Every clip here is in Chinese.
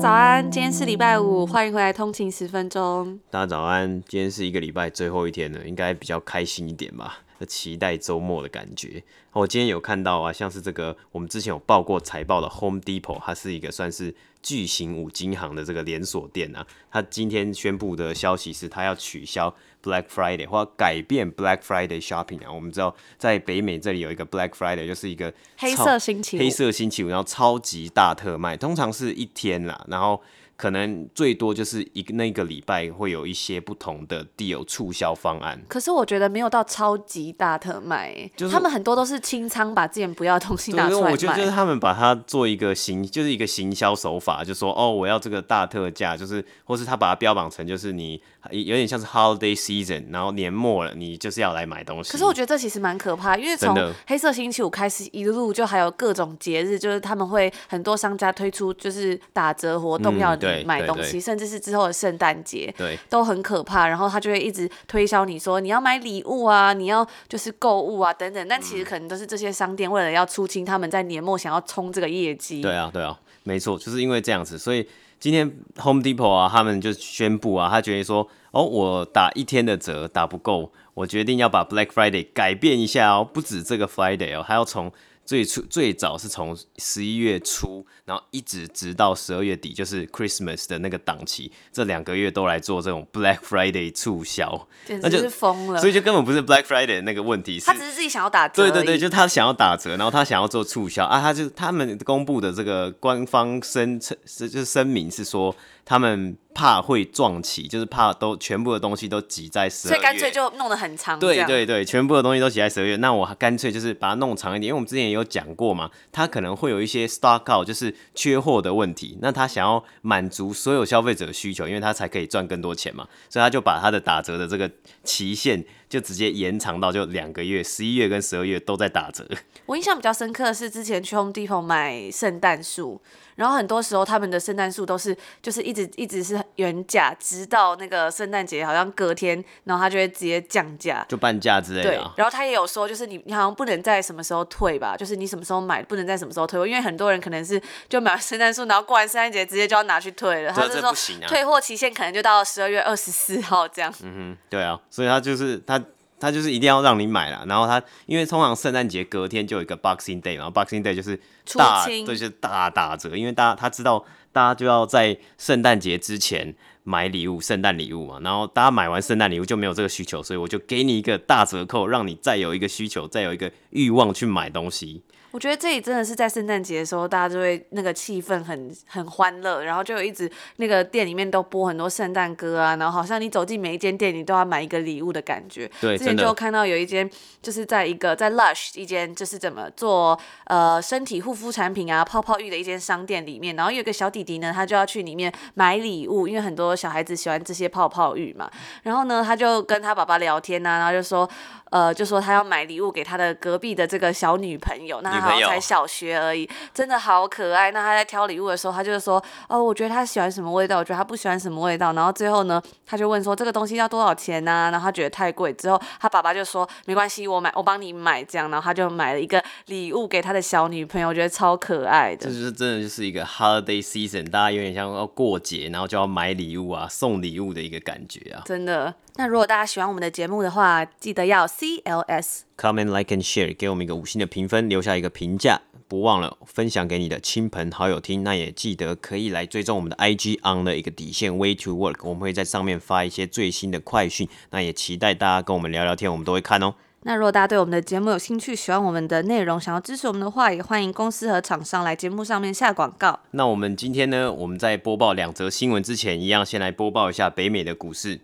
早安，今天是礼拜五，欢迎回来通勤十分钟。大家早安，今天是一个礼拜最后一天了，应该比较开心一点吧？期待周末的感觉。我今天有看到啊，像是这个我们之前有报过财报的 Home Depot，它是一个算是巨型五金行的这个连锁店啊。它今天宣布的消息是，它要取消 Black Friday 或改变 Black Friday shopping 啊。我们知道在北美这里有一个 Black Friday，就是一个黑色星期五，黑色星期五，然后超级大特卖，通常是一天啦，然后。可能最多就是一个那个礼拜会有一些不同的 deal 促销方案。可是我觉得没有到超级大特卖，就是他们很多都是清仓，把之前不要的东西拿出来卖。我觉得就是他们把它做一个行，就是一个行销手法，就说哦，我要这个大特价，就是或是他把它标榜成就是你有点像是 holiday season，然后年末了，你就是要来买东西。可是我觉得这其实蛮可怕，因为从黑色星期五开始一路就还有各种节日，就是他们会很多商家推出就是打折活动要。对买东西，甚至是之后的圣诞节，对，都很可怕。然后他就会一直推销你说你要买礼物啊，你要就是购物啊等等。但其实可能都是这些商店为了要出清，他们在年末想要冲这个业绩。对啊，对啊，没错，就是因为这样子，所以今天 Home Depot 啊，他们就宣布啊，他决定说，哦，我打一天的折打不够，我决定要把 Black Friday 改变一下哦，不止这个 Friday 哦，还要从。最初最早是从十一月初，然后一直直到十二月底，就是 Christmas 的那个档期，这两个月都来做这种 Black Friday 促销，那就是疯了。所以就根本不是 Black Friday 的那个问题，他只是自己想要打折。对对对，就他想要打折，然后他想要做促销啊，他就他们公布的这个官方声称是就是声明是说。他们怕会撞齐，就是怕都全部的东西都挤在十二月，所以干脆就弄得很长。对对对，全部的东西都挤在十二月，那我干脆就是把它弄长一点，因为我们之前也有讲过嘛，它可能会有一些 stock out，就是缺货的问题。那他想要满足所有消费者的需求，因为他才可以赚更多钱嘛，所以他就把他的打折的这个期限就直接延长到就两个月，十一月跟十二月都在打折。我印象比较深刻的是之前去 Home Depot 买圣诞树。然后很多时候他们的圣诞树都是就是一直一直是原价，直到那个圣诞节好像隔天，然后他就会直接降价，就半价之类的。对，然后他也有说，就是你你好像不能在什么时候退吧，就是你什么时候买不能在什么时候退，因为很多人可能是就买完圣诞树，然后过完圣诞节直接就要拿去退了。他就说退货期限可能就到十二月二十四号这样。嗯哼，对啊，所以他就是他。他就是一定要让你买了，然后他因为通常圣诞节隔天就有一个 Boxing Day，然后 Boxing Day 就是大，对，就是大打折，因为大家他知道大家就要在圣诞节之前买礼物，圣诞礼物嘛，然后大家买完圣诞礼物就没有这个需求，所以我就给你一个大折扣，让你再有一个需求，再有一个欲望去买东西。我觉得这里真的是在圣诞节的时候，大家就会那个气氛很很欢乐，然后就有一直那个店里面都播很多圣诞歌啊，然后好像你走进每一间店，你都要买一个礼物的感觉。对，之前就看到有一间就是在一个在 Lush 一间就是怎么做呃身体护肤产品啊泡泡浴的一间商店里面，然后有一个小弟弟呢，他就要去里面买礼物，因为很多小孩子喜欢这些泡泡浴嘛，然后呢他就跟他爸爸聊天啊，然后就说。呃，就说他要买礼物给他的隔壁的这个小女朋友，那他好像才小学而已，真的好可爱。那他在挑礼物的时候，他就是说，哦，我觉得他喜欢什么味道，我觉得他不喜欢什么味道。然后最后呢，他就问说这个东西要多少钱呢？啊？然后他觉得太贵。之后他爸爸就说没关系，我买，我帮你买这样。然后他就买了一个礼物给他的小女朋友，我觉得超可爱的。这就是真的就是一个 holiday season，大家有点像要过节，然后就要买礼物啊，送礼物的一个感觉啊，真的。那如果大家喜欢我们的节目的话，记得要 CLS comment like and share，给我们一个五星的评分，留下一个评价，不忘了分享给你的亲朋好友听。那也记得可以来追踪我们的 IG on 的一个底线 way to work，我们会在上面发一些最新的快讯。那也期待大家跟我们聊聊天，我们都会看哦。那如果大家对我们的节目有兴趣，喜欢我们的内容，想要支持我们的话，也欢迎公司和厂商来节目上面下广告。那我们今天呢，我们在播报两则新闻之前，一样先来播报一下北美的股市。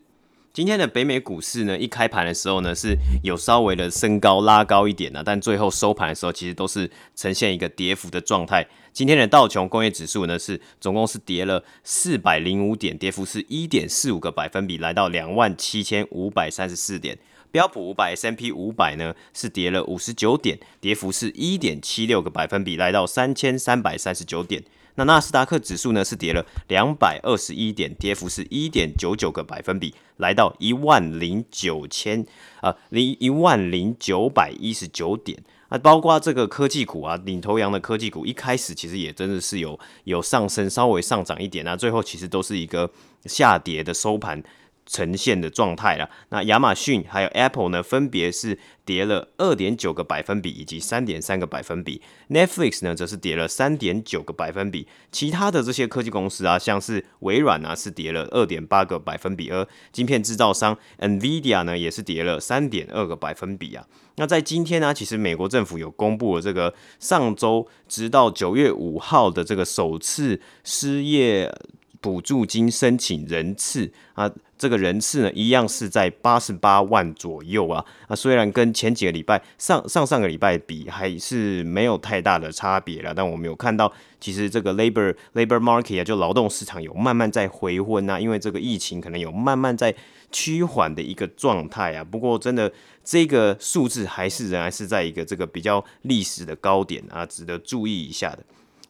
今天的北美股市呢，一开盘的时候呢，是有稍微的升高拉高一点呢，但最后收盘的时候，其实都是呈现一个跌幅的状态。今天的道琼工业指数呢，是总共是跌了四百零五点，跌幅是一点四五个百分比，来到两万七千五百三十四点。标普五百 S M P 五百呢，是跌了五十九点，跌幅是一点七六个百分比，来到三千三百三十九点。那纳斯达克指数呢，是跌了两百二十一点，跌幅是一点九九个百分比，来到一万零九千啊零一万零九百一十九点啊。包括这个科技股啊，领头羊的科技股一开始其实也真的是有有上升，稍微上涨一点那，最后其实都是一个下跌的收盘。呈现的状态了。那亚马逊还有 Apple 呢，分别是跌了二点九个百分比以及三点三个百分比。Netflix 呢，则是跌了三点九个百分比。其他的这些科技公司啊，像是微软啊，是跌了二点八个百分比，而晶片制造商 NVIDIA 呢，也是跌了三点二个百分比啊。那在今天呢，其实美国政府有公布了这个上周直到九月五号的这个首次失业补助金申请人次啊。这个人次呢，一样是在八十八万左右啊。啊，虽然跟前几个礼拜上上上个礼拜比还是没有太大的差别了，但我们有看到，其实这个 labor labor market 啊，就劳动市场有慢慢在回温啊，因为这个疫情可能有慢慢在趋缓的一个状态啊。不过，真的这个数字还是仍然是在一个这个比较历史的高点啊，值得注意一下的。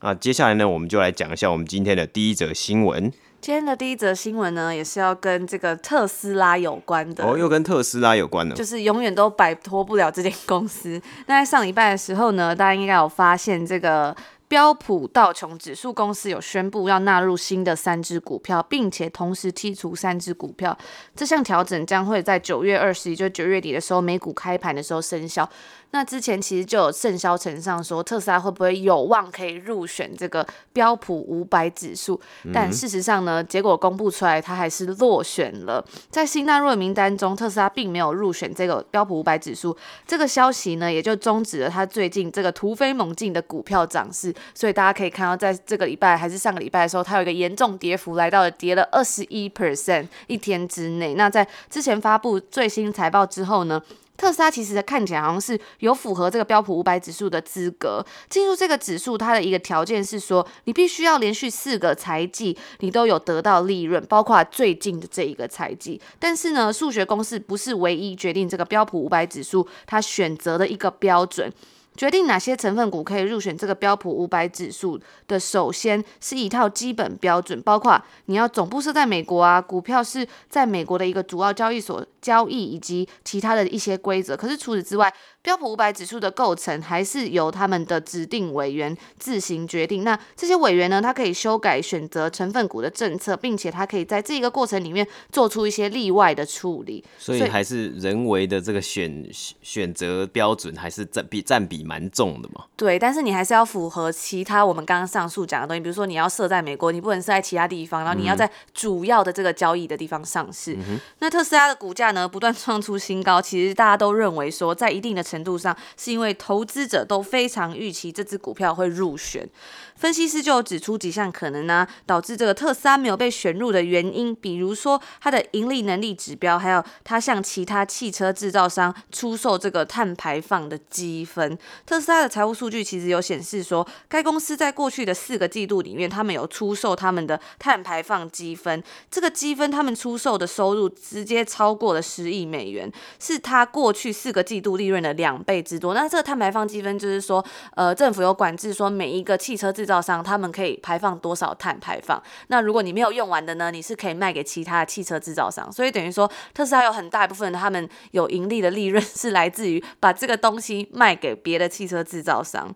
啊，接下来呢，我们就来讲一下我们今天的第一则新闻。今天的第一则新闻呢，也是要跟这个特斯拉有关的哦，又跟特斯拉有关的，就是永远都摆脱不了这间公司。那在上礼拜的时候呢，大家应该有发现这个。标普道琼指数公司有宣布要纳入新的三只股票，并且同时剔除三只股票。这项调整将会在九月二十一，就九月底的时候，美股开盘的时候生效。那之前其实就有盛销成上说，特斯拉会不会有望可以入选这个标普五百指数？但事实上呢，结果公布出来，它还是落选了。在新纳入的名单中，特斯拉并没有入选这个标普五百指数。这个消息呢，也就终止了它最近这个突飞猛进的股票涨势。所以大家可以看到，在这个礼拜还是上个礼拜的时候，它有一个严重跌幅，来到了跌了二十一 percent 一天之内。那在之前发布最新财报之后呢，特斯拉其实看起来好像是有符合这个标普五百指数的资格。进入这个指数，它的一个条件是说，你必须要连续四个财季你都有得到利润，包括最近的这一个财季。但是呢，数学公式不是唯一决定这个标普五百指数它选择的一个标准。决定哪些成分股可以入选这个标普五百指数的，首先是一套基本标准，包括你要总部设在美国啊，股票是在美国的一个主要交易所交易，以及其他的一些规则。可是除此之外，标普五百指数的构成还是由他们的指定委员自行决定。那这些委员呢，他可以修改选择成分股的政策，并且他可以在这个过程里面做出一些例外的处理。所以还是人为的这个选选择标准还是占比占比蛮重的嘛？对，但是你还是要符合其他我们刚刚上述讲的东西，比如说你要设在美国，你不能设在其他地方，然后你要在主要的这个交易的地方上市。嗯、那特斯拉的股价呢，不断创出新高，其实大家都认为说，在一定的程程度上，是因为投资者都非常预期这只股票会入选。分析师就有指出几项可能呢、导致这个特斯拉没有被选入的原因，比如说它的盈利能力指标，还有它向其他汽车制造商出售这个碳排放的积分。特斯拉的财务数据其实有显示说，该公司在过去的四个季度里面，他们有出售他们的碳排放积分。这个积分他们出售的收入直接超过了十亿美元，是它过去四个季度利润的两倍之多。那这个碳排放积分就是说，呃，政府有管制说每一个汽车制制造商他们可以排放多少碳排放？那如果你没有用完的呢？你是可以卖给其他的汽车制造商。所以等于说，特斯拉有很大一部分他们有盈利的利润是来自于把这个东西卖给别的汽车制造商。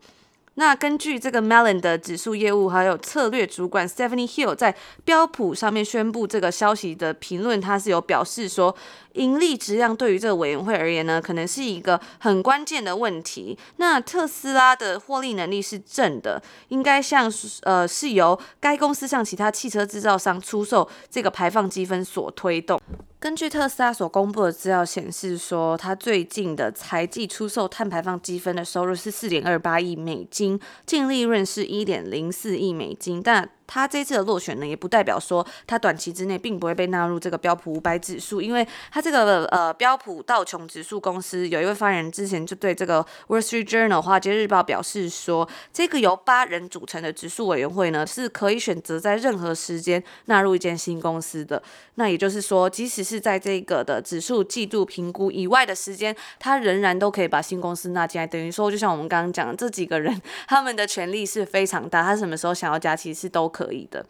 那根据这个 Melon 的指数业务还有策略主管 Stephanie Hill 在标普上面宣布这个消息的评论，他是有表示说，盈利质量对于这个委员会而言呢，可能是一个很关键的问题。那特斯拉的获利能力是正的，应该像呃是由该公司向其他汽车制造商出售这个排放积分所推动。根据特斯拉所公布的资料显示说，它最近的财季出售碳排放积分的收入是四点二八亿美金，净利润是一点零四亿美金，但他这次的落选呢，也不代表说他短期之内并不会被纳入这个标普五百指数，因为他这个呃标普道琼指数公司有一位发言人之前就对这个 Wall Street Journal 华尔街日报表示说，这个由八人组成的指数委员会呢，是可以选择在任何时间纳入一间新公司的。那也就是说，即使是在这个的指数季度评估以外的时间，它仍然都可以把新公司纳进来。等于说，就像我们刚刚讲的，这几个人 他们的权力是非常大，他什么时候想要加，其实都可以的。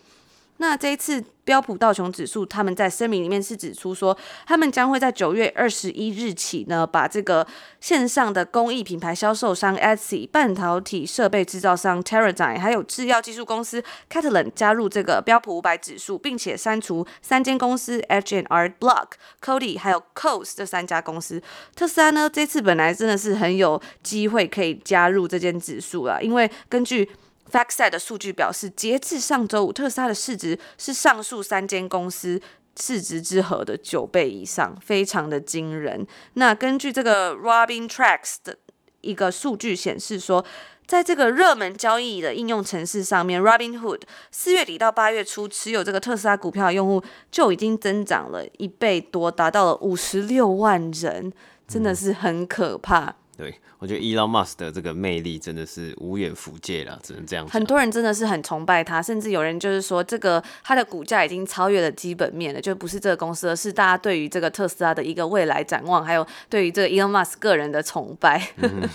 那这一次标普道琼指数，他们在声明里面是指出说，他们将会在九月二十一日起呢，把这个线上的公益品牌销售商 Etsy、半导体设备制造商 Teradyne，还有制药技术公司 catalan 加入这个标普五百指数，并且删除三间公司 H&R Block、cody 还有 Kohl's 这三家公司。特斯拉呢，这次本来真的是很有机会可以加入这间指数啊，因为根据 FactSet 的数据表示，截至上周五，特斯拉的市值是上述三间公司市值之和的九倍以上，非常的惊人。那根据这个 Robin Tracks 的一个数据显示说，在这个热门交易的应用程式上面，Robinhood 四月底到八月初持有这个特斯拉股票的用户就已经增长了一倍多，达到了五十六万人，真的是很可怕。嗯对，我觉得 Elon Musk 的这个魅力真的是无远弗届了，只能这样讲。很多人真的是很崇拜他，甚至有人就是说，这个他的股价已经超越了基本面了，就不是这个公司，而是大家对于这个特斯拉的一个未来展望，还有对于这个 Elon Musk 个人的崇拜。嗯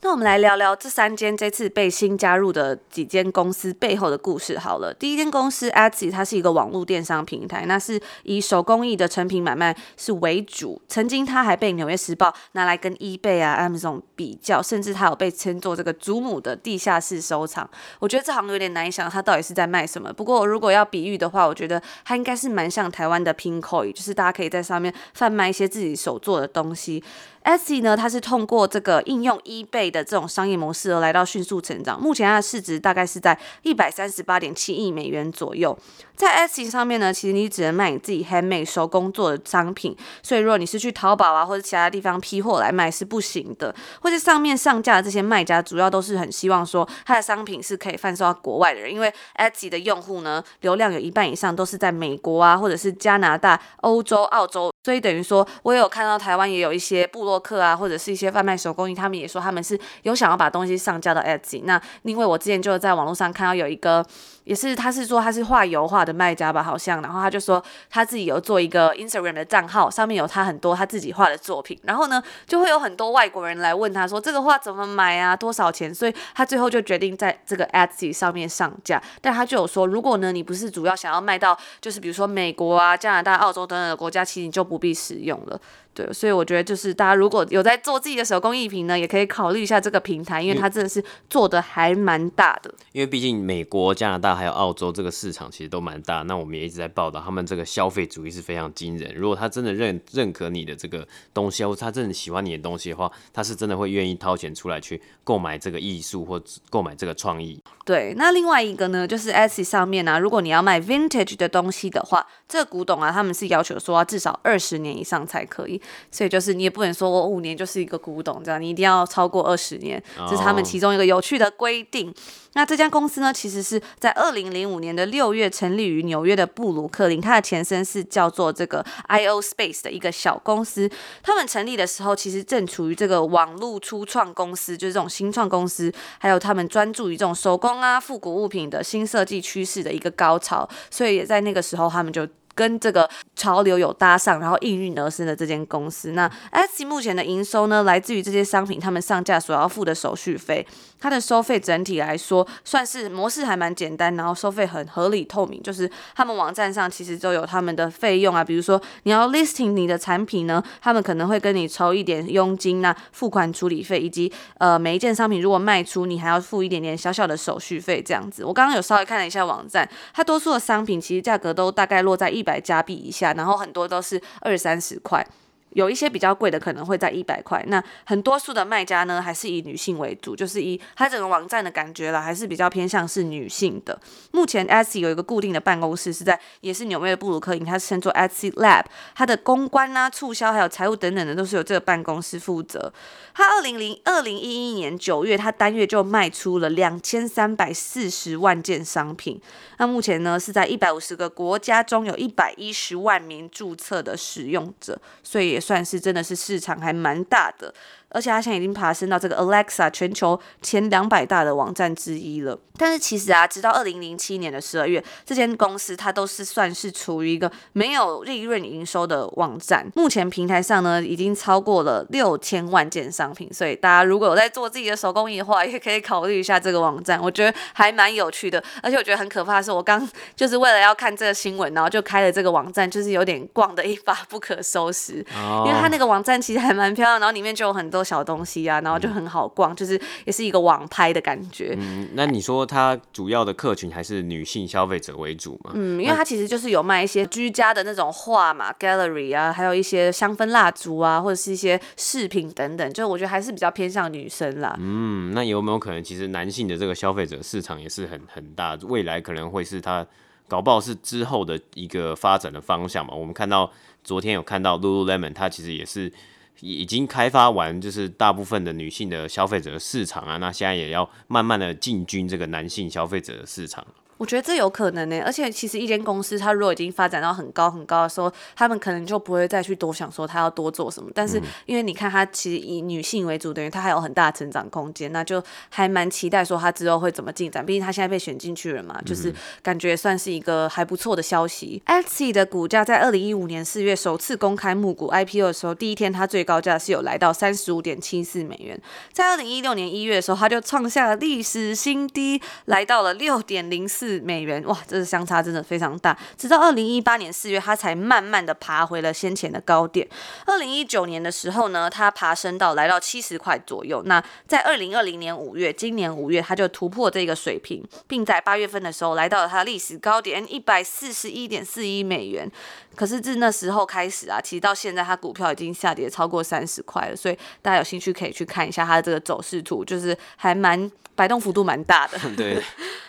那我们来聊聊这三间这次被新加入的几间公司背后的故事好了。第一间公司 Etsy，它是一个网络电商平台，那是以手工艺的成品买卖是为主。曾经它还被《纽约时报》拿来跟 eBay 啊、Amazon 比较，甚至它有被称作这个祖母的地下室收藏。我觉得这行有点难以想它到底是在卖什么。不过如果要比喻的话，我觉得它应该是蛮像台湾的 Pinkoi，就是大家可以在上面贩卖一些自己手做的东西。Etsy 呢，它是通过这个应用 eBay 的这种商业模式而来到迅速成长。目前它的市值大概是在一百三十八点七亿美元左右。在 Etsy 上面呢，其实你只能卖你自己 handmade 手工做的商品，所以如果你是去淘宝啊或者其他地方批货来卖是不行的。或者上面上架的这些卖家，主要都是很希望说他的商品是可以贩售到国外的人，因为 Etsy 的用户呢，流量有一半以上都是在美国啊或者是加拿大、欧洲、澳洲，所以等于说我有看到台湾也有一些部落。客啊，或者是一些贩卖手工艺，他们也说他们是有想要把东西上架到 Etsy。那因为我之前就在网络上看到有一个，也是他是说他是画油画的卖家吧，好像，然后他就说他自己有做一个 Instagram 的账号，上面有他很多他自己画的作品。然后呢，就会有很多外国人来问他说这个画怎么买啊，多少钱？所以他最后就决定在这个 Etsy 上面上架。但他就有说，如果呢你不是主要想要卖到，就是比如说美国啊、加拿大、澳洲等等的国家，其实你就不必使用了。对，所以我觉得就是大家如果有在做自己的手工艺品呢，也可以考虑一下这个平台，因为它真的是做的还蛮大的。因为毕竟美国、加拿大还有澳洲这个市场其实都蛮大，那我们也一直在报道他们这个消费主义是非常惊人。如果他真的认认可你的这个东西，或者他真的喜欢你的东西的话，他是真的会愿意掏钱出来去购买这个艺术或购买这个创意。对，那另外一个呢，就是 Etsy 上面呢、啊，如果你要卖 Vintage 的东西的话，这个古董啊，他们是要求说要至少二十年以上才可以。所以就是你也不能说我五年就是一个古董这样，你一定要超过二十年，这是他们其中一个有趣的规定。那这家公司呢，其实是在二零零五年的六月成立于纽约的布鲁克林，它的前身是叫做这个 IO Space 的一个小公司。他们成立的时候，其实正处于这个网络初创公司，就是这种新创公司，还有他们专注于这种手工啊、复古物品的新设计趋势的一个高潮，所以也在那个时候，他们就。跟这个潮流有搭上，然后应运而生的这间公司，那 Etsy 目前的营收呢，来自于这些商品他们上架所要付的手续费。它的收费整体来说算是模式还蛮简单，然后收费很合理透明，就是他们网站上其实都有他们的费用啊，比如说你要 listing 你的产品呢，他们可能会跟你抽一点佣金啊，付款处理费，以及呃每一件商品如果卖出，你还要付一点点小小的手续费这样子。我刚刚有稍微看了一下网站，它多数的商品其实价格都大概落在一百加币以下，然后很多都是二三十块。有一些比较贵的可能会在一百块。那很多数的卖家呢，还是以女性为主，就是以它整个网站的感觉啦，还是比较偏向是女性的。目前 Etsy 有一个固定的办公室是在，也是纽约的布鲁克林，它是称作 Etsy Lab，它的公关啊、促销还有财务等等的都是由这个办公室负责。它二零零二零一一年九月，它单月就卖出了两千三百四十万件商品。那目前呢是在一百五十个国家中有一百一十万名注册的使用者，所以也算是真的是市场还蛮大的。而且它现在已经爬升到这个 Alexa 全球前两百大的网站之一了。但是其实啊，直到二零零七年的十二月，这间公司它都是算是处于一个没有利润营收的网站。目前平台上呢，已经超过了六千万件商品。所以大家如果有在做自己的手工艺的话，也可以考虑一下这个网站。我觉得还蛮有趣的。而且我觉得很可怕的是，我刚就是为了要看这个新闻，然后就开了这个网站，就是有点逛的一发不可收拾。Oh. 因为它那个网站其实还蛮漂亮，然后里面就有很多。小东西啊，然后就很好逛，嗯、就是也是一个网拍的感觉。嗯，那你说它主要的客群还是女性消费者为主嘛？嗯，因为它其实就是有卖一些居家的那种画嘛，gallery 啊，还有一些香氛蜡烛啊，或者是一些饰品等等，就我觉得还是比较偏向女生啦。嗯，那有没有可能，其实男性的这个消费者市场也是很很大，未来可能会是它搞不好是之后的一个发展的方向嘛？我们看到昨天有看到 Lululemon，它其实也是。已经开发完，就是大部分的女性的消费者的市场啊，那现在也要慢慢的进军这个男性消费者的市场。我觉得这有可能呢，而且其实一间公司它如果已经发展到很高很高的时候，他们可能就不会再去多想说他要多做什么。但是因为你看他其实以女性为主，等于它还有很大的成长空间，那就还蛮期待说他之后会怎么进展。毕竟他现在被选进去了嘛，就是感觉算是一个还不错的消息。Etsy 的股价在二零一五年四月首次公开募股 IPO 的时候，第一天它最高价是有来到三十五点七四美元，在二零一六年一月的时候，它就创下了历史新低，来到了六点零四。四美元哇，这是相差真的非常大。直到二零一八年四月，它才慢慢的爬回了先前的高点。二零一九年的时候呢，它爬升到来到七十块左右。那在二零二零年五月，今年五月，它就突破这个水平，并在八月份的时候来到了它历史高点一百四十一点四一美元。可是自那时候开始啊，其实到现在它股票已经下跌超过三十块了。所以大家有兴趣可以去看一下它的这个走势图，就是还蛮摆动幅度蛮大的。对。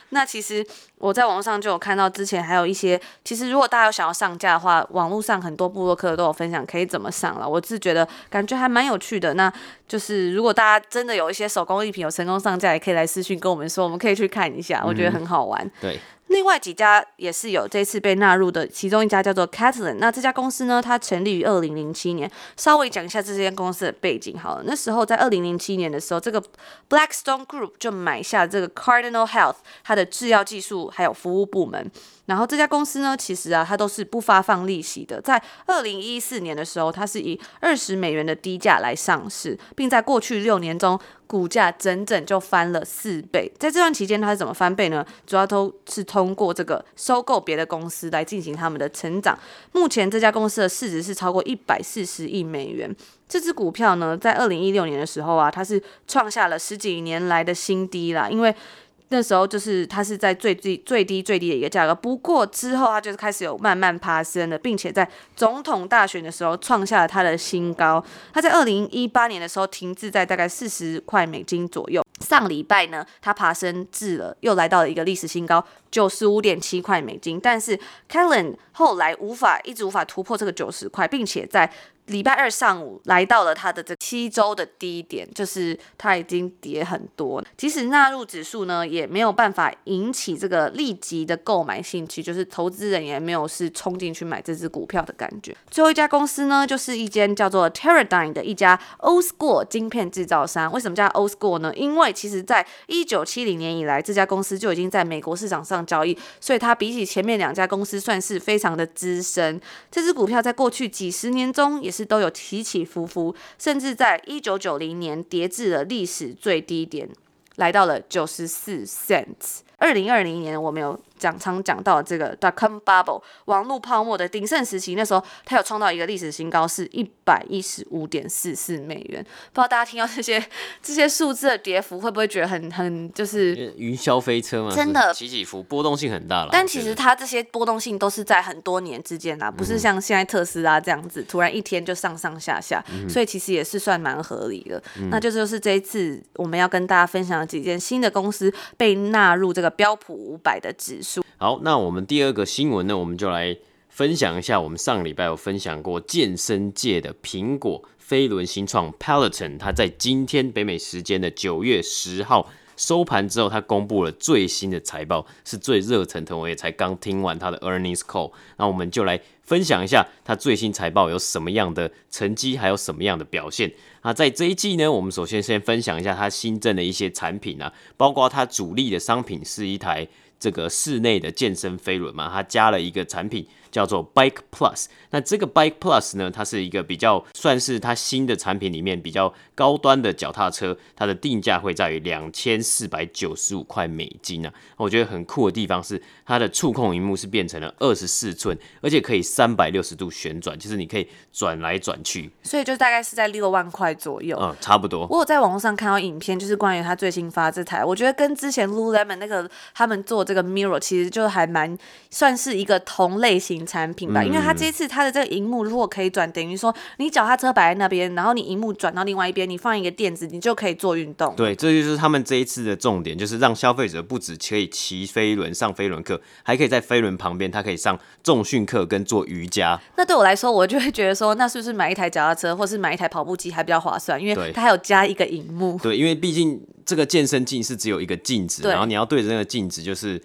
那其实我在网络上就有看到，之前还有一些，其实如果大家有想要上架的话，网络上很多部落客都有分享可以怎么上了。我是觉得感觉还蛮有趣的。那就是如果大家真的有一些手工艺品有成功上架，也可以来私讯跟我们说，我们可以去看一下，我觉得很好玩。嗯、对。另外几家也是有这次被纳入的，其中一家叫做 Catalent。那这家公司呢，它成立于二零零七年。稍微讲一下这间公司的背景好了。那时候在二零零七年的时候，这个 Blackstone Group 就买下这个 Cardinal Health 它的制药技术还有服务部门。然后这家公司呢，其实啊，它都是不发放利息的。在二零一四年的时候，它是以二十美元的低价来上市，并在过去六年中，股价整整就翻了四倍。在这段期间，它是怎么翻倍呢？主要都是通过这个收购别的公司来进行他们的成长。目前这家公司的市值是超过一百四十亿美元。这支股票呢，在二零一六年的时候啊，它是创下了十几年来的新低啦，因为。那时候就是它是在最低最低最低的一个价格，不过之后它就是开始有慢慢爬升的，并且在总统大选的时候创下了它的新高。它在二零一八年的时候停滞在大概四十块美金左右，上礼拜呢，它爬升至了又来到了一个历史新高，九十五点七块美金。但是 Catalent 后来无法一直无法突破这个九十块，并且在礼拜二上午来到了它的这七周的低点，就是它已经跌很多，即使纳入指数呢，也没有办法引起这个立即的购买兴趣，就是投资人也没有是冲进去买这只股票的感觉。最后一家公司呢，就是一间叫做 Teradyne 的一家 Old School 晶片制造商。为什么叫 Old School 呢？因为其实在一九七零年以来，这家公司就已经在美国市场上交易，所以它比起前面两家公司算是非常的资深。这只股票在过去几十年中也是。都有起起伏伏，甚至在一九九零年跌至了历史最低点，来到了九十四 cents。二零二零年我们有讲常讲到这个 dotcom bubble 网络泡沫的鼎盛时期，那时候它有创造一个历史新高，是一百一十五点四四美元。不知道大家听到这些 这些数字的跌幅，会不会觉得很很就是云霄飞车嘛？真的起起伏波动性很大了。但其实它这些波动性都是在很多年之间啊，不是像现在特斯拉这样子，突然一天就上上下下，嗯、所以其实也是算蛮合理的。嗯、那就就是这一次我们要跟大家分享的几件新的公司被纳入这个标普五百的指数。好，那我们第二个新闻呢，我们就来分享一下。我们上礼拜有分享过健身界的苹果飞轮新创 Peloton，它在今天北美时间的九月十号收盘之后，它公布了最新的财报，是最热腾腾。我也才刚听完它的 earnings call，那我们就来分享一下它最新财报有什么样的成绩，还有什么样的表现。那在这一季呢，我们首先先分享一下它新增的一些产品啊，包括它主力的商品是一台。这个室内的健身飞轮嘛，它加了一个产品。叫做 Bike Plus，那这个 Bike Plus 呢，它是一个比较算是它新的产品里面比较高端的脚踏车，它的定价会在于两千四百九十五块美金啊。我觉得很酷的地方是它的触控荧幕是变成了二十四寸，而且可以三百六十度旋转，就是你可以转来转去。所以就大概是在六万块左右，嗯，差不多。我有在网络上看到影片，就是关于他最新发这台，我觉得跟之前 Lululemon 那个他们做这个 Mirror 其实就还蛮算是一个同类型产品吧，因为他这一次他的这个荧幕如果可以转，等于说你脚踏车摆在那边，然后你荧幕转到另外一边，你放一个垫子，你就可以做运动。对，这就是他们这一次的重点，就是让消费者不止可以骑飞轮上飞轮课，还可以在飞轮旁边，他可以上重训课跟做瑜伽。那对我来说，我就会觉得说，那是不是买一台脚踏车，或是买一台跑步机还比较划算？因为它还有加一个荧幕。对，因为毕竟这个健身镜是只有一个镜子，然后你要对着那个镜子就是。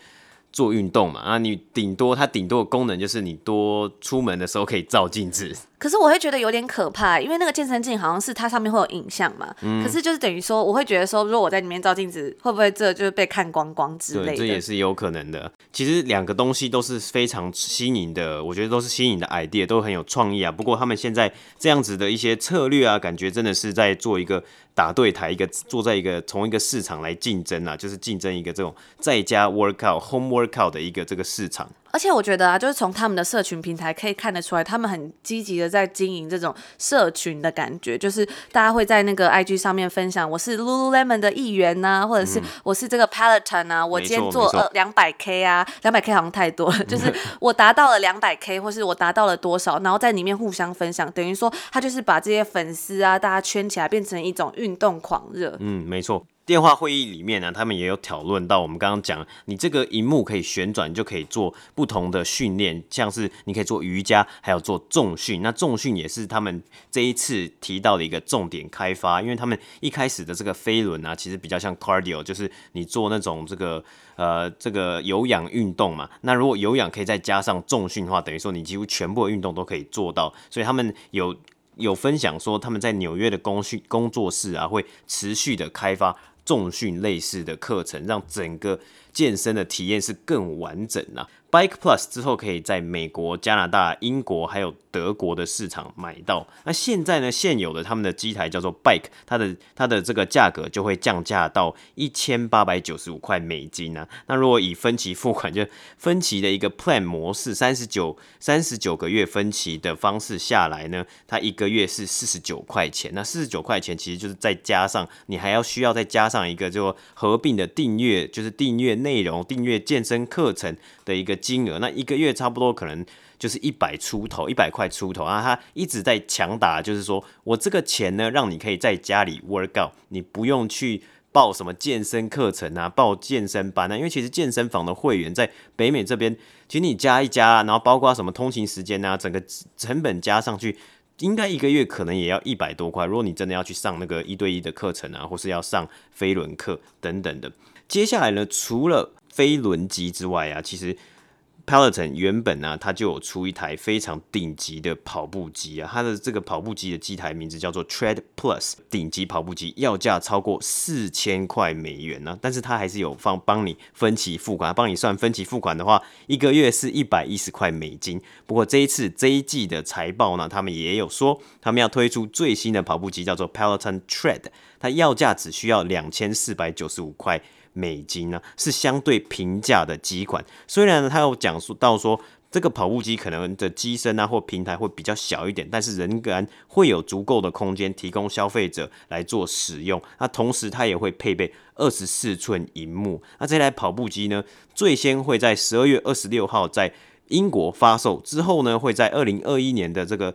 做运动嘛，啊，你顶多它顶多的功能就是你多出门的时候可以照镜子。可是我会觉得有点可怕，因为那个健身镜好像是它上面会有影像嘛。嗯。可是就是等于说，我会觉得说，如果我在里面照镜子，会不会这就是被看光光之类的？对，这也是有可能的。其实两个东西都是非常新颖的，我觉得都是新颖的 idea，都很有创意啊。不过他们现在这样子的一些策略啊，感觉真的是在做一个打对台，一个坐在一个同一个市场来竞争啊，就是竞争一个这种在家 workout、home workout 的一个这个市场。而且我觉得啊，就是从他们的社群平台可以看得出来，他们很积极的在经营这种社群的感觉，就是大家会在那个 IG 上面分享，我是 Lululemon 的一员呐、啊，或者是我是这个 Peloton 啊，我今天做呃两百 K 啊，两百 K 好像太多了，就是我达到了两百 K，或是我达到了多少，然后在里面互相分享，等于说他就是把这些粉丝啊，大家圈起来，变成一种运动狂热。嗯，没错。电话会议里面呢，他们也有讨论到，我们刚刚讲，你这个荧幕可以旋转，就可以做不同的训练，像是你可以做瑜伽，还有做重训。那重训也是他们这一次提到的一个重点开发，因为他们一开始的这个飞轮啊，其实比较像 cardio，就是你做那种这个呃这个有氧运动嘛。那如果有氧可以再加上重训的话，等于说你几乎全部的运动都可以做到。所以他们有有分享说，他们在纽约的工训工作室啊，会持续的开发。重训类似的课程，让整个健身的体验是更完整啊。Bike Plus 之后可以在美国、加拿大、英国还有德国的市场买到。那现在呢，现有的他们的机台叫做 Bike，它的它的这个价格就会降价到一千八百九十五块美金啊。那如果以分期付款，就 分期的一个 Plan 模式，三十九三十九个月分期的方式下来呢，它一个月是四十九块钱。那四十九块钱其实就是再加上你还要需要再加上一个就合并的订阅，就是订阅内容、订阅健身课程的一个。金额那一个月差不多可能就是一百出头，一百块出头啊！他一直在强打，就是说我这个钱呢，让你可以在家里 work out，你不用去报什么健身课程啊，报健身班啊。因为其实健身房的会员在北美这边，其实你加一加，然后包括什么通勤时间啊，整个成本加上去，应该一个月可能也要一百多块。如果你真的要去上那个一对一的课程啊，或是要上飞轮课等等的。接下来呢，除了飞轮机之外啊，其实。Peloton 原本呢、它就有出一台非常顶级的跑步机啊，它的这个跑步机的机台名字叫做 Tread Plus 顶级跑步机，要价超过四千块美元呢、但是它还是有放帮你分期付款，帮你算分期付款的话，一个月是一百一十块美金。不过这一次这一季的财报呢，他们也有说，他们要推出最新的跑步机，叫做 Peloton Tread，它要价只需要两千四百九十五块。美金呢、是相对平价的机款。虽然呢，他有讲述到说。这个跑步机可能的机身啊或平台会比较小一点，但是仍然会有足够的空间提供消费者来做使用。那同时它也会配备二十四寸荧幕。那这台跑步机呢，最先会在十二月二十六号在英国发售，之后呢会在二零二一年的这个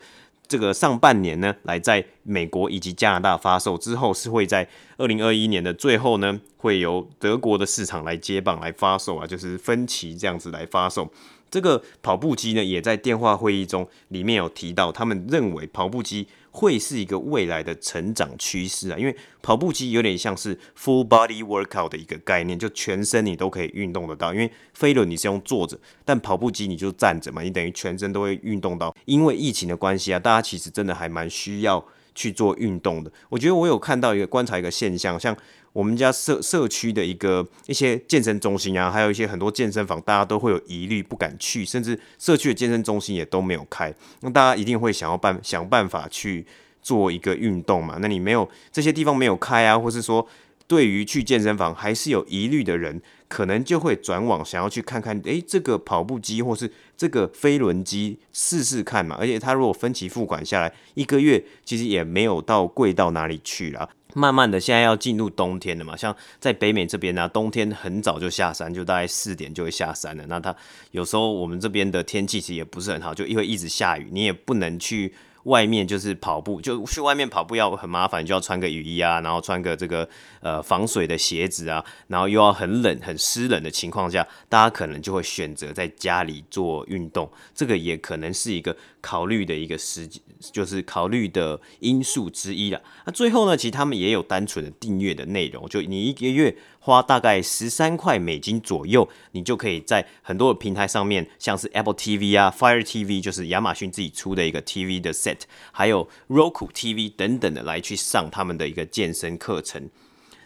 这个上半年呢来在美国以及加拿大发售，之后是会在二零二一年的最后呢会由德国的市场来接棒来发售啊，就是分歧这样子来发售。这个跑步机呢，也在电话会议中里面有提到，他们认为跑步机会是一个未来的成长趋势啊，因为跑步机有点像是 full body workout 的一个概念，就全身你都可以运动得到。因为飞轮你是用坐着，但跑步机你就站着嘛，你等于全身都会运动到。因为疫情的关系啊，大家其实真的还蛮需要去做运动的。我觉得我有看到一个观察一个现象，像。我们家社社区的一个一些健身中心啊，还有一些很多健身房，大家都会有疑虑，不敢去，甚至社区的健身中心也都没有开。那大家一定会想要办想办法去做一个运动嘛？那你没有这些地方没有开啊，或是说对于去健身房还是有疑虑的人，可能就会转往想要去看看，诶，这个跑步机或是这个飞轮机试试看嘛。而且它如果分期付款下来，一个月其实也没有到贵到哪里去啦。慢慢的，现在要进入冬天了嘛，像在北美这边呢、冬天很早就下山，就大概四点就会下山了。那它有时候我们这边的天气其实也不是很好，就因为一直下雨，你也不能去。外面就是跑步，就去外面跑步要很麻烦，就要穿个雨衣啊，然后穿个这个呃防水的鞋子啊，然后又要很冷、很湿冷的情况下，大家可能就会选择在家里做运动，这个也可能是一个考虑的一个时机，就是考虑的因素之一啦。那最后呢，其实他们也有单纯的订阅的内容，就你一个月。花大概十三块美金左右，你就可以在很多的平台上面，像是 Apple TV 啊、Fire TV，就是亚马逊自己出的一个 TV 的 set，还有 Roku TV 等等的来去上他们的一个健身课程。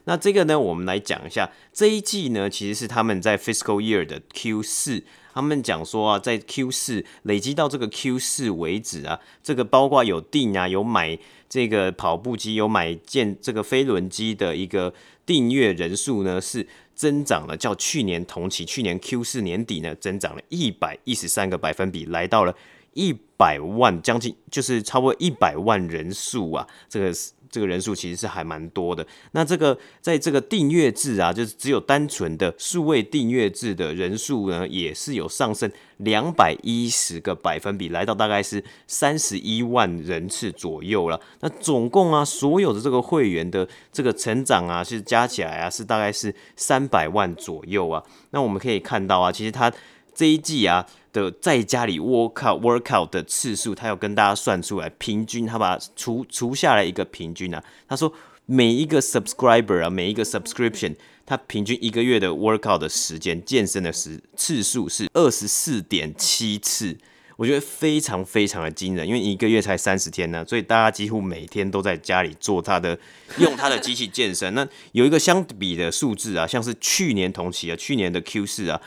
那这个呢，我们来讲一下这一季呢，其实是他们在 Fiscal Year 的 Q 四，他们讲说啊，在 Q 四累积到这个 Q 四为止啊，这个包括有订啊，有买这个跑步机，有买健这个飞轮机的一个。订阅人数呢是增长了，较去年同期，去年 Q 四年底呢增长了一百一十三个百分比，来到了一百万，将近就是超过一百万人数啊，这个。这个人数其实是还蛮多的。那这个在这个订阅制啊，就是只有单纯的数位订阅制的人数呢，也是有上升两百一十个百分比，来到大概是三十一万人次左右了。那总共啊，所有的这个会员的这个成长啊，是加起来啊，是大概是三百万左右啊。那我们可以看到啊，其实它这一季啊。的在家里 workout workout 的次数，他要跟大家算出来，平均他把除除下来一个平均啊。他说每一个 subscriber 啊，每一个 subscription，他平均一个月的 workout 的时间，健身的时次数是二十四点七次，我觉得非常非常的惊人，因为一个月才三十天呢，所以大家几乎每天都在家里做他的用他的机器健身。那有一个相比的数字啊，像是去年同期啊，去年的 Q 四啊。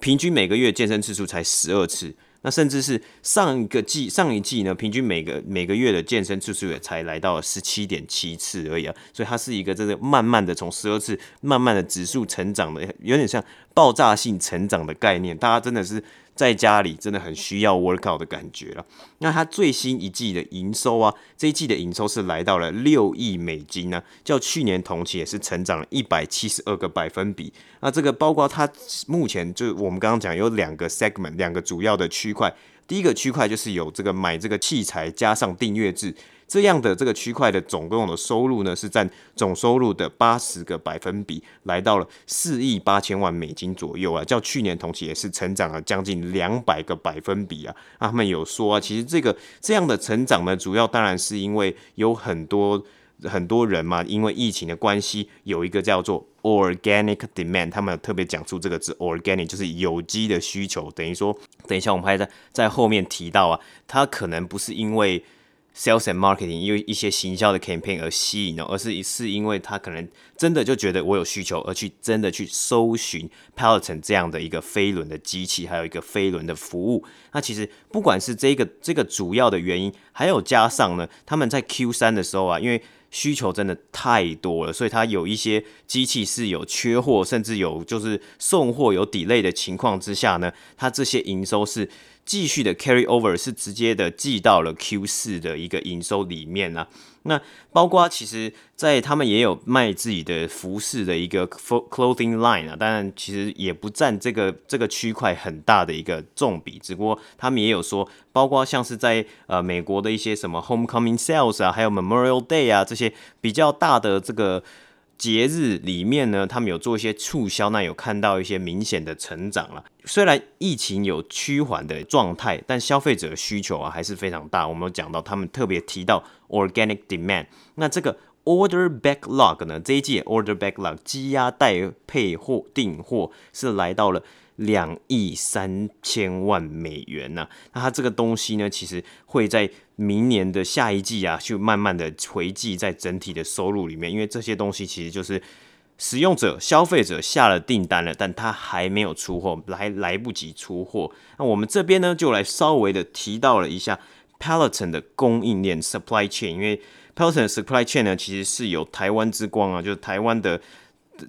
平均每个月健身次数才十二次，那甚至是上一个季、上一季呢，平均每个每个月的健身次数也才来到十七点七次而已啊，所以它是一个这个慢慢的从十二次慢慢的指数成长的，有点像爆炸性成长的概念，大家真的是。在家里真的很需要 workout 的感觉了。那它最新一季的营收啊，这一季的营收是来到了六亿美金呢，较去年同期也是成长了一百七十二个百分比。那这个包括它目前就我们刚刚讲有两个 segment，两个主要的区块。第一个区块就是有这个买这个器材加上订阅制。这样的这个区块的总共的收入呢，是占总收入的八十个百分比，来到了四亿八千万美金左右啊，较去年同期也是成长了将近两百个百分比啊。他们有说啊，其实这个这样的成长呢，主要当然是因为有很多很多人嘛，因为疫情的关系，有一个叫做 organic demand，他们有特别讲出这个字 organic，就是有机的需求。等于说，等一下我们还在在后面提到啊，它可能不是因为。Sales and marketing 因为一些行销的 campaign 而吸引，而是是因为他可能真的就觉得我有需求，而去真的去搜寻 Peloton 这样的一个飞轮的机器，还有一个飞轮的服务。那其实不管是这个这个主要的原因，还有加上呢，他们在 Q 三的时候啊，因为需求真的太多了，所以它有一些机器是有缺货，甚至有就是送货有 delay 的情况之下呢，它这些营收是继续的 carry over，是直接的记到了 Q 四的一个营收里面啊。那包括其实，在他们也有卖自己的服饰的一个 clothing line 啊，当然其实也不占这个这个区块很大的一个重比，只不过他们也有说，包括像是在呃美国的一些什么 homecoming sales 啊，还有 Memorial Day 啊这些比较大的这个。节日里面呢，他们有做一些促销，那有看到一些明显的成长了。虽然疫情有趋缓的状态，但消费者的需求啊还是非常大。我们有讲到，他们特别提到 organic demand。那这个 order backlog 呢，这一季 order backlog 积压待配货订货是来到了。两亿三千万美元呢、那它这个东西呢，其实会在明年的下一季啊，就慢慢的回计在整体的收入里面，因为这些东西其实就是使用者、消费者下了订单了，但他还没有出货，来来不及出货。那我们这边呢，就来稍微的提到了一下 Peloton 的供应链 supply chain，因为 Peloton 的 supply chain 呢，其实是由台湾之光啊，就是台湾的。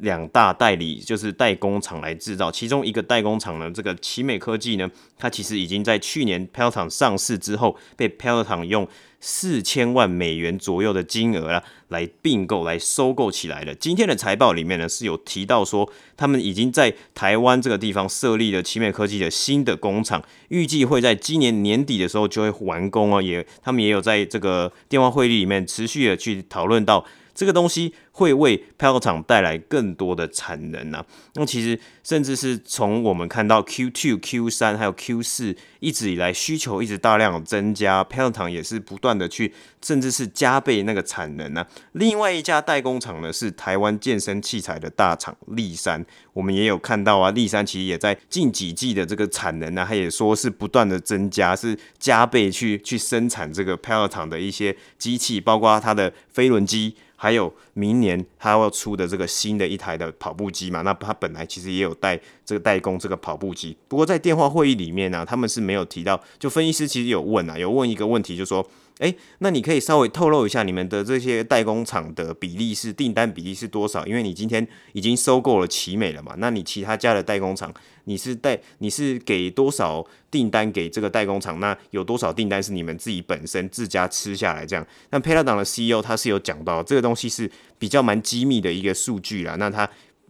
两大代理就是代工厂来制造，其中一个代工厂呢，这个奇美科技呢，它其实已经在去年 Peloton 上市之后，被 Peloton 用四千万美元左右的金额啊来并购、来收购起来了。今天的财报里面呢是有提到说，他们已经在台湾这个地方设立了奇美科技的新的工厂，预计会在今年年底的时候就会完工哦。也他们也有在这个电话会议里面持续的去讨论到。这个东西会为 Pelt 厂带来更多的产能啊。那其实甚至是从我们看到 Q2、Q3 还有 Q4 一直以来需求一直大量增加，Pelt 厂也是不断的去，甚至是加倍那个产能啊。另外一家代工厂呢是台湾健身器材的大厂力山，我们也有看到啊，力山其实也在近几季的这个产能呢，它也说是不断的增加，是加倍去去生产这个 Pelt 厂的一些机器，包括它的飞轮机。还有明年他要出的这个新的一台的跑步机嘛，那他本来其实也有代这个代工这个跑步机，不过在电话会议里面呢、他们是没有提到。就分析师其实有问啊，有问一个问题，就说。诶，那你可以稍微透露一下你们的这些代工厂的比例是订单比例是多少？因为你今天已经收购了奇美了嘛，那你其他家的代工厂，你是代你是给多少订单给这个代工厂？那有多少订单是你们自己本身自家吃下来这样？那 Peloton 的 CEO 他是有讲到这个东西是比较蛮机密的一个数据啦，那他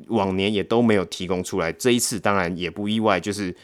往年也都没有提供出来，这一次当然也不意外，就是。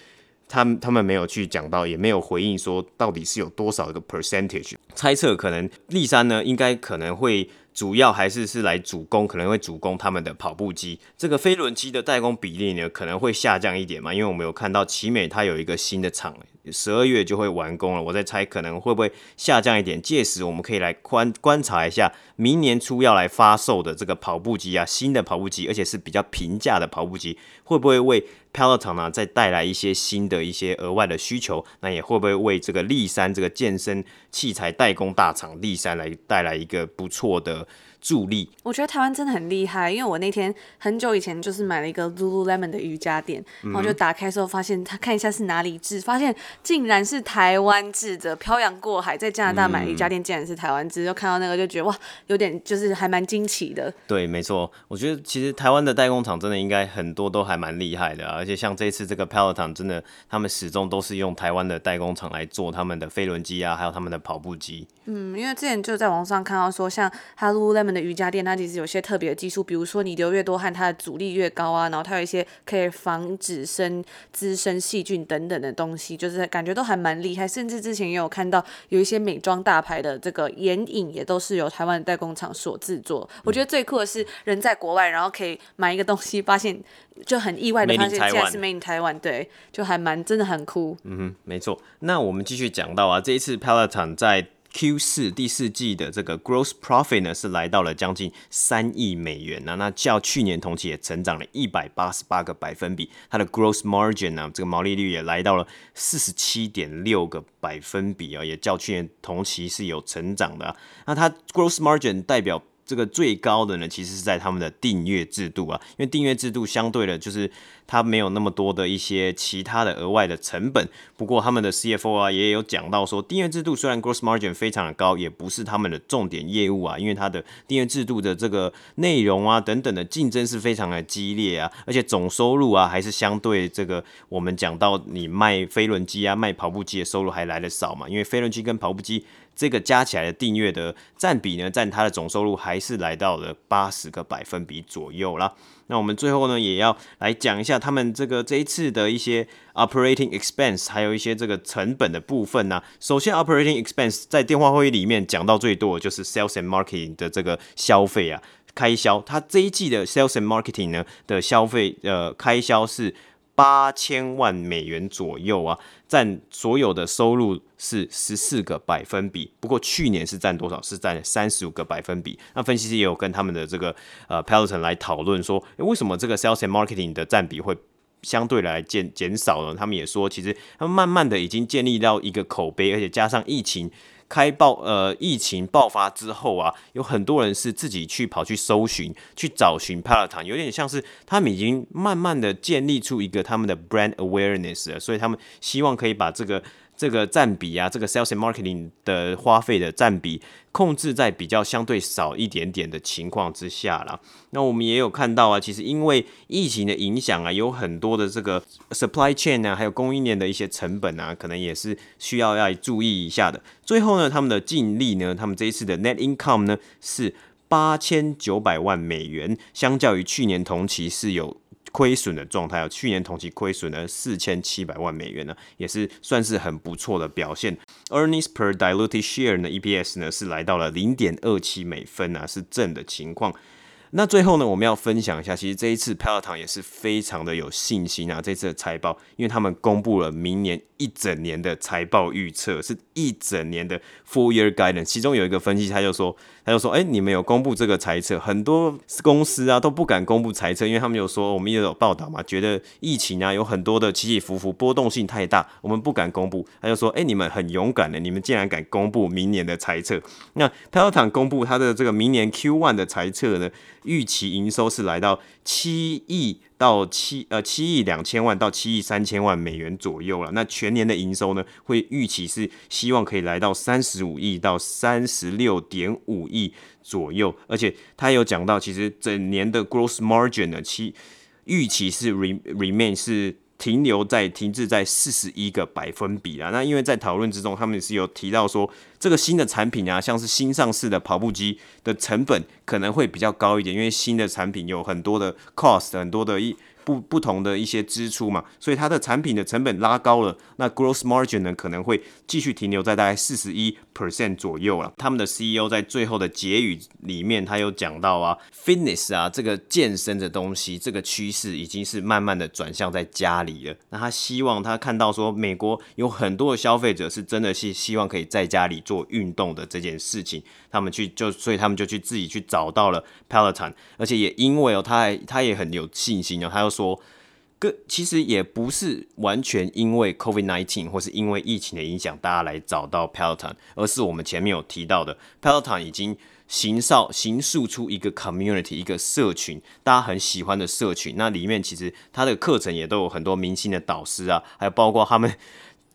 他们他们没有去讲到，也没有回应说到底是有多少一个 percentage，猜测可能立山呢，应该可能会主要还是是来主攻，可能会主攻他们的跑步机，这个飞轮机的代工比例呢，可能会下降一点嘛，因为我们有看到奇美它有一个新的厂。十二月就会完工了，我在猜可能会不会下降一点。届时我们可以来观观察一下，明年初要来发售的这个跑步机啊，新的跑步机，而且是比较平价的跑步机，会不会为 Peloton 呢再带来一些新的一些额外的需求？那也会不会为这个力山这个健身器材代工大厂立山来带来一个不错的？助力，我觉得台湾真的很厉害，因为我那天很久以前就是买了一个 Lululemon 的瑜伽垫，然后就打开之后发现，他看一下是哪里制，发现竟然是台湾制的，漂洋过海在加拿大买瑜伽垫竟然是台湾制，就看到那个就觉得哇，有点就是还蛮惊奇的。对，没错，我觉得其实台湾的代工厂真的应该很多都还蛮厉害的，而且像这次这个 Peloton 真的，他们始终都是用台湾的代工厂来做他们的飞轮机啊，还有他们的跑步机。嗯，因为之前就在网上看到说，像 Lululemon 的瑜伽垫，它其实有些特别的技术，比如说你流越多汗，它的阻力越高啊，然后它有一些可以防止生滋生细菌等等的东西，就是感觉都还蛮厉害。甚至之前也有看到有一些美妆大牌的这个眼影，也都是由台湾的代工厂所制作。我觉得最酷的是人在国外，然后可以买一个东西，发现就很意外的发现竟然是 Made in Taiwan，对，就还蛮真的很酷。嗯哼，没错。那我们继续讲到啊，这一次 Peloton 在 Q 四第四季的这个 gross profit 呢，是来到了将近三亿美元呢，那较去年同期也成长了一百八十八个百分比，它的 gross margin 呢，这个毛利率也来到了四十七点六个百分比啊，也较去年同期是有成长的。那它 gross margin 代表这个最高的呢，其实是在他们的订阅制度啊，因为订阅制度相对的，就是它没有那么多的一些其他的额外的成本。不过他们的 CFO 啊也有讲到说，订阅制度虽然 gross margin 非常的高，也不是他们的重点业务啊，因为它的订阅制度的这个内容啊等等的竞争是非常的激烈啊，而且总收入啊还是相对这个我们讲到你卖飞轮机啊卖跑步机的收入还来得少嘛，因为飞轮机跟跑步机。这个加起来的订阅的占比呢，占它的总收入还是来到了八十个百分比左右啦。那我们最后呢，也要来讲一下他们这个这一次的一些 operating expense，还有一些这个成本的部分呢、首先，operating expense 在电话会议里面讲到最多的就是 sales and marketing 的这个消费啊，开销。它这一季的 sales and marketing 呢的消费呃开销是。八千万美元左右啊，占所有的收入是十四个百分比。不过去年是占多少？是占三十五个百分比。那分析师也有跟他们的这个呃 Peloton 来讨论说，诶，为什么这个 Sales and Marketing 的占比会相对来减减少呢？他们也说，其实他们慢慢的已经建立到一个口碑，而且加上疫情。开爆呃，疫情爆发之后啊，有很多人是自己去跑去搜寻，去找寻 Peloton，有点像是他们已经慢慢的建立出一个他们的 brand awareness 了，所以他们希望可以把这个。这个占比啊，这个 sales and marketing 的花费的占比控制在比较相对少一点点的情况之下啦。那我们也有看到啊，其实因为疫情的影响啊，有很多的这个 supply chain 啊，还有供应链的一些成本啊，可能也是需要要注意一下的。最后呢，他们的净利呢，他们这一次的 net income 呢是八千九百万美元，相较于去年同期是有。亏损的状态啊，去年同期亏损了四千七百万美元呢，也是算是很不错的表现。Earnings per diluted share 呢，EPS 呢是来到了零点二七美分啊，是正的情况。那最后呢，我们要分享一下，其实这一次 Peloton 也是非常的有信心啊。这次的财报，因为他们公布了明年一整年的财报预测，是一整年的 full year guidance。其中有一个分析，他就说，他就说，哎，你们有公布这个猜测，很多公司啊都不敢公布猜测，因为他们有说，我们也有报道嘛，觉得疫情啊有很多的起起伏伏，波动性太大，我们不敢公布。他就说，哎，你们很勇敢的，你们竟然敢公布明年的猜测。那台积电公布他的这个明年 Q1 的猜测呢？预期营收是来到七亿到七呃七亿两千万到七亿三千万美元左右了。那全年的营收呢，会预期是希望可以来到三十五亿到三十六点五亿左右。而且他有讲到，其实整年的 gross margin 呢，其预期是 remain 是。停留在停滞在四十一个百分比啊，那因为在讨论之中，他们是有提到说，这个新的产品啊，像是新上市的跑步机的成本可能会比较高一点，因为新的产品有很多的 cost，很多的一。不不同的一些支出嘛，所以它的产品的成本拉高了，那 gross margin 呢可能会继续停留在大概四十一 percent 左右了。他们的 CEO 在最后的结语里面，他有讲到啊，fitness 啊这个健身的东西，这个趋势已经是慢慢的转向在家里了。那他希望他看到说，美国有很多的消费者是真的是希望可以在家里做运动的这件事情，他们去就所以他们就去自己去找到了 Peloton，而且也因为哦，他还他也很有信心哦，他又。说，个其实也不是完全因为 COVID-19 或是因为疫情的影响，大家来找到 Peloton，而是我们前面有提到的，Peloton 已经形塑形塑出一个 community，一个社群，大家很喜欢的社群。那里面其实它的课程也都有很多明星的导师啊，还有包括他们。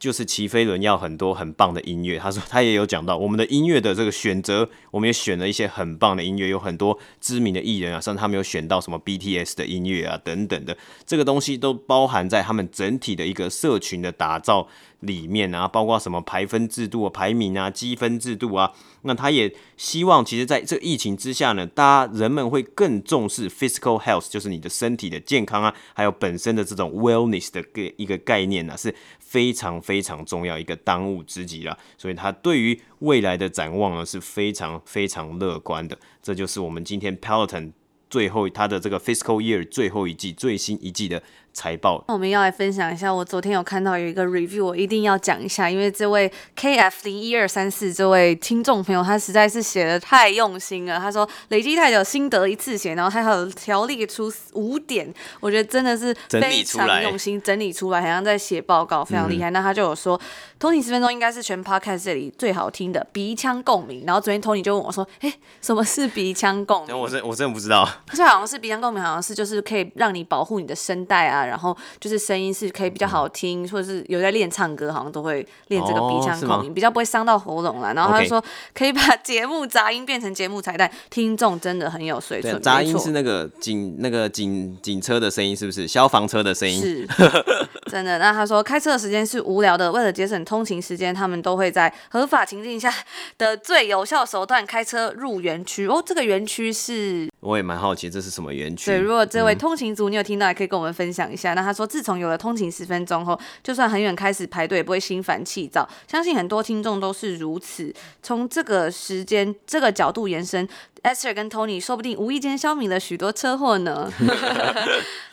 就是骑飞轮要很多很棒的音乐，他说他也有讲到我们的音乐的这个选择，我们也选了一些很棒的音乐，有很多知名的艺人啊，甚至他们有选到什么 BTS 的音乐啊等等的，这个东西都包含在他们整体的一个社群的打造里面啊，包括什么排分制度啊、排名啊、积分制度啊。那他也希望，其实在这疫情之下呢，大家人们会更重视 physical health，就是你的身体的健康啊，还有本身的这种 wellness 的个一个概念呢、是非常非常重要一个当务之急了。所以他对于未来的展望呢，是非常非常乐观的。这就是我们今天 Peloton 最后他的这个 fiscal year 最后一季最新一季的。财报，那我们要来分享一下。我昨天有看到有一个 review，我一定要讲一下，因为这位 KF 零一二三四这位听众朋友，他实在是写的太用心了。他说累积太久心得一次写，然后他还有条列出五点，我觉得真的是非常用心整理出来，好像在写报告，非常厉害。嗯、那他就有说，Tony 十分钟应该是全 podcast 这里最好听的鼻腔共鸣。然后昨天 Tony 就问我说，哎，什么是鼻腔共鸣？我真我真的不知道。他说好像是鼻腔共鸣，好像是就是可以让你保护你的声带啊。啊，然后就是声音是可以比较好听，嗯、或者是有在练唱歌，好像都会练这个鼻腔口音，哦、比较不会伤到喉咙啦。然后他就说可以把 节目杂音变成节目彩蛋，听众真的很有水准。杂音是那个警那个警警车的声音，是不是消防车的声音？是，真的。那他说开车的时间是无聊的，为了节省通勤时间，他们都会在合法情境下的最有效手段开车入园区。哦，这个园区是。我也蛮好奇这是什么园区。对，如果这位通勤族你有听到，也可以跟我们分享一下。嗯、那他说，自从有了通勤十分钟后，就算很远开始排队，也不会心烦气躁。相信很多听众都是如此。从这个时间这个角度延伸，Esther 跟 Tony 说不定无意间消弭了许多车祸呢。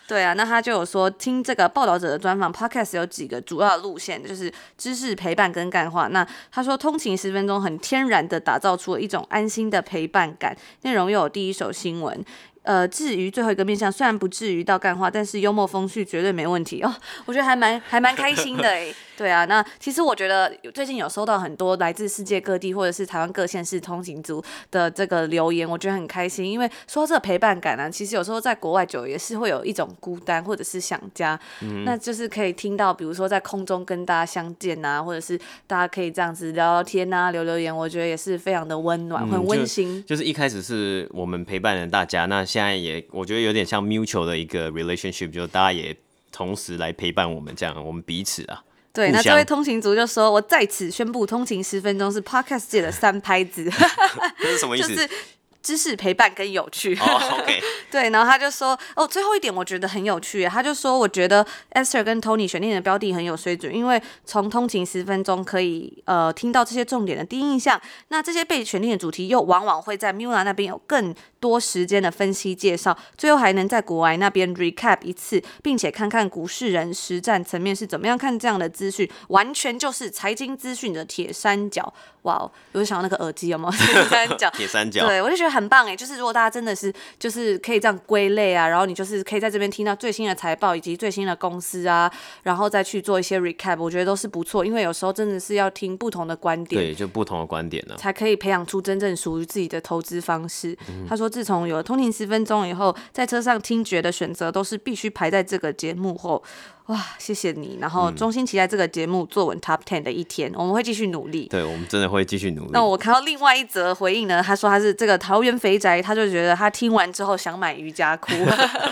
对啊，那他就有说，听这个报道者的专访，Podcast 有几个主要路线，就是知识陪伴跟干话。那他说，通勤十分钟很天然的打造出了一种安心的陪伴感，内容又有第一手新闻。呃，至于最后一个面向，虽然不至于到干话，但是幽默风趣绝对没问题哦。我觉得还蛮还蛮开心的诶。对啊，那其实我觉得最近有收到很多来自世界各地或者是台湾各县市通勤族的这个留言，我觉得很开心，因为说到这个陪伴感啊，其实有时候在国外久也是会有一种孤单或者是想家，嗯、那就是可以听到，比如说在空中跟大家相见啊，或者是大家可以这样子聊聊天啊，留留言，我觉得也是非常的温暖，嗯、很温馨就。就是一开始是我们陪伴了大家，那现在也我觉得有点像 mutual 的一个 relationship，就大家也同时来陪伴我们这样，我们彼此啊。对，那这位通勤族就说：“我在此宣布，通勤十分钟是 Podcast 界的三拍子。”这是什么意思？就是知识陪伴跟有趣。Oh, OK。对，然后他就说：“哦，最后一点我觉得很有趣。”他就说：“我觉得 Esther 跟 Tony 选定的标的很有水准，因为从通勤十分钟可以呃听到这些重点的第一印象。那这些被选定的主题又往往会在 Mula 那边有更。”多时间的分析介绍，最后还能在国外那边 recap 一次，并且看看股市人实战层面是怎么样看这样的资讯，完全就是财经资讯的铁三角。哇哦，我就想到那个耳机有没有 铁三角？铁三角，对我就觉得很棒哎，就是如果大家真的是就是可以这样归类啊，然后你就是可以在这边听到最新的财报以及最新的公司啊，然后再去做一些 recap，我觉得都是不错，因为有时候真的是要听不同的观点，对，就不同的观点呢，才可以培养出真正属于自己的投资方式。嗯、他说。自从有了通勤十分钟以后，在车上听觉的选择都是必须排在这个节目后。哇，谢谢你！然后衷心期待这个节目坐稳 Top Ten 的一天，我们会继续努力。对，我们真的会继续努力。那我看到另外一则回应呢，他说他是这个桃园肥宅，他就觉得他听完之后想买瑜伽裤。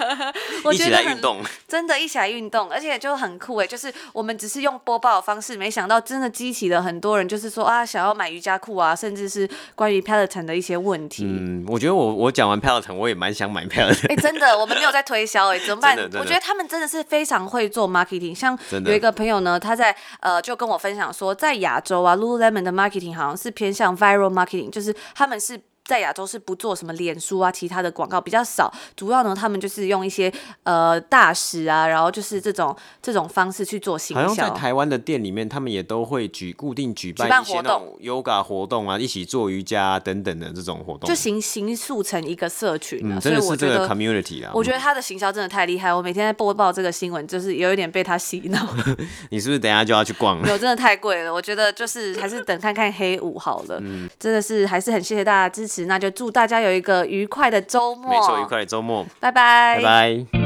我觉得运动，真的，一起来运动，而且就很酷哎，就是我们只是用播报的方式，没想到真的激起了很多人，就是说啊，想要买瑜伽裤啊，甚至是关于 Peloton 的一些问题。嗯，我觉得我我讲完 Peloton，我也蛮想买 Peloton。哎，真的，我们没有在推销哎，怎么办？我觉得他们真的是非常会做 marketing，像。有一个朋友呢，他在呃就跟我分享说，在亚洲啊，Lululemon 的 marketing 好像是偏向 viral marketing，就是他们是。在亚洲是不做什么脸书啊，其他的广告比较少，主要呢，他们就是用一些呃大使啊，然后就是这种这种方式去做行销。好像在台湾的店里面，他们也都会举固定举办一些那种 yoga 活动啊，一起做瑜伽啊等等的这种活动，就形形塑成一个社群，嗯，真的是这个 community 啊。我觉得他的行销真的太厉害，我每天在播报这个新闻，就是有一点被他洗脑。你是不是等一下就要去逛了？没有，真的太贵了。我觉得就是还是等看看黑五好了。嗯，真的是还是很谢谢大家支持。那就祝大家有一个愉快的周末。没错，愉快的周末。拜拜。拜拜。